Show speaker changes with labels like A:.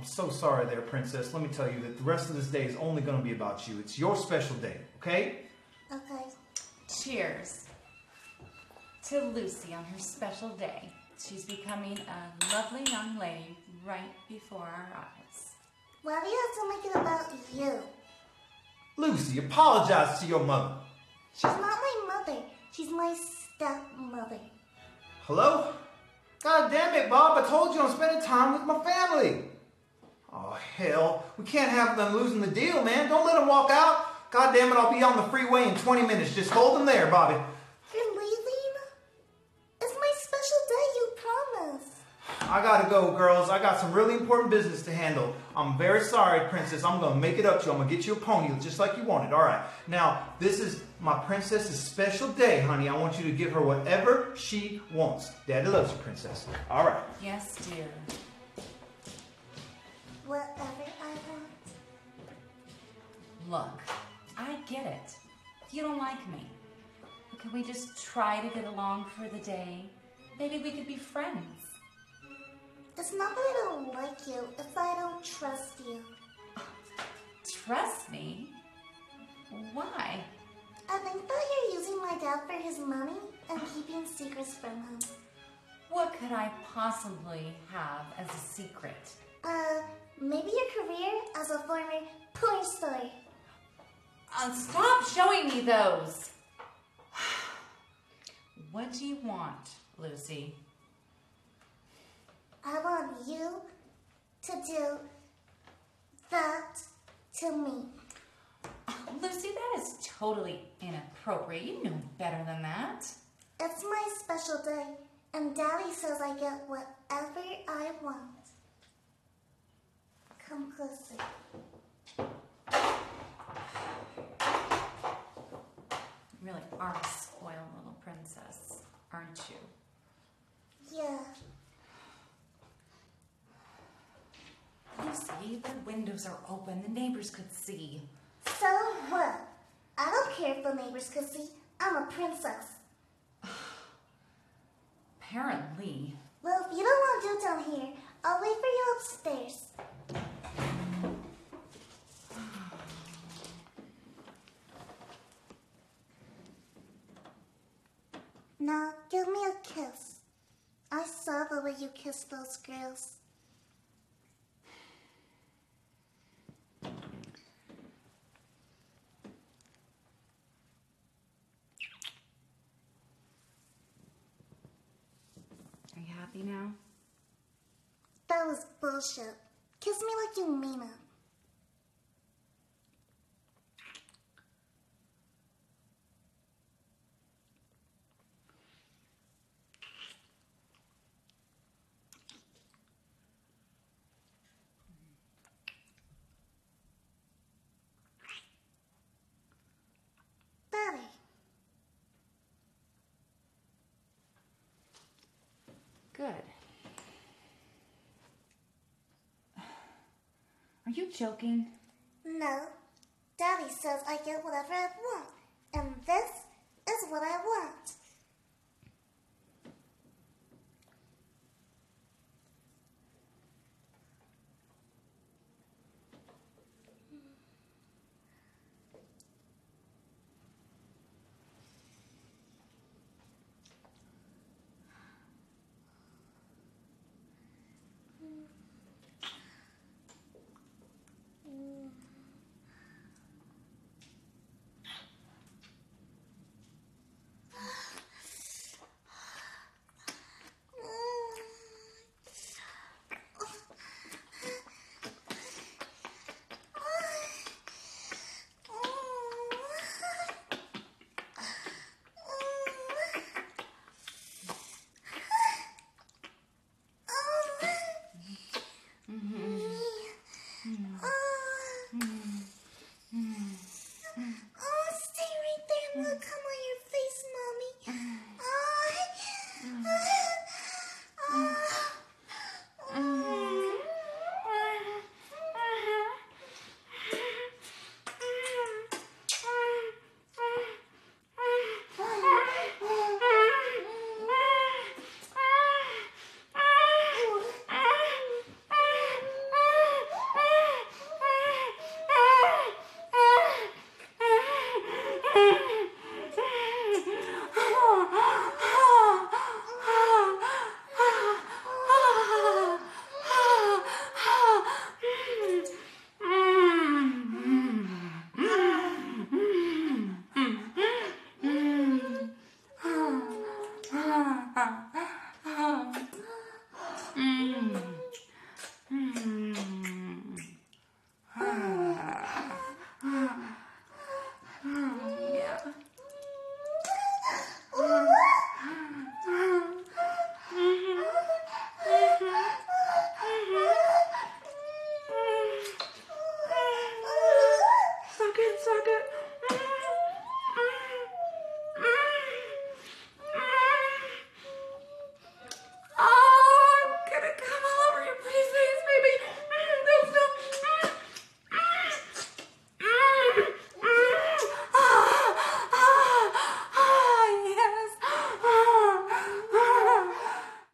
A: I'm so sorry there, Princess. Let me tell you that the rest of this day is only going to be about you. It's your special day, okay?
B: Okay.
C: Cheers to Lucy on her special day. She's becoming a lovely young lady right before our eyes.
B: Why do you have to make it about you?
A: Lucy, apologize to your mother.
B: She's not my mother. She's my stepmother.
A: Hello? God damn it, Bob. I told you I'm spending time with my family. Oh, hell. We can't have them losing the deal, man. Don't let them walk out. God damn it, I'll be on the freeway in 20 minutes. Just hold them there, Bobby.
B: You're leaving? It's my special day, you promised.
A: I gotta go, girls. I got some really important business to handle. I'm very sorry, Princess. I'm gonna make it up to you. I'm gonna get you a pony just like you wanted. All right. Now, this is my princess's special day, honey. I want you to give her whatever she wants. Daddy loves you, Princess. All right.
C: Yes, dear. We just try to get along for the day? Maybe we could be friends.
B: It's not that I don't like you, it's that I don't trust you.
C: Trust me? Why?
B: I think that you're using my dad for his money and keeping secrets from him.
C: What could I possibly have as a secret?
B: Uh, maybe your career as a former porn star.
C: Uh, stop showing me those! What do you want, Lucy?
B: I want you to do that to me.
C: Lucy, that is totally inappropriate. You know better than that.
B: It's my special day, and Daddy says I get whatever I want. Come closer.
C: You really are a spoiled little princess, aren't you?
B: Yeah.
C: Lucy, the windows are open. The neighbors could see.
B: So what? I don't care if the neighbors could see. I'm a princess.
C: Apparently.
B: Well, if you don't want to do it down here, I'll wait for you upstairs. Now, give me a kiss. I saw the way you kissed those girls.
C: Are you happy now?
B: That was bullshit. Kiss me like you mean it. Daddy,
C: Good. Are you joking?
B: no. Daddy says I get whatever I want, and this is what I want.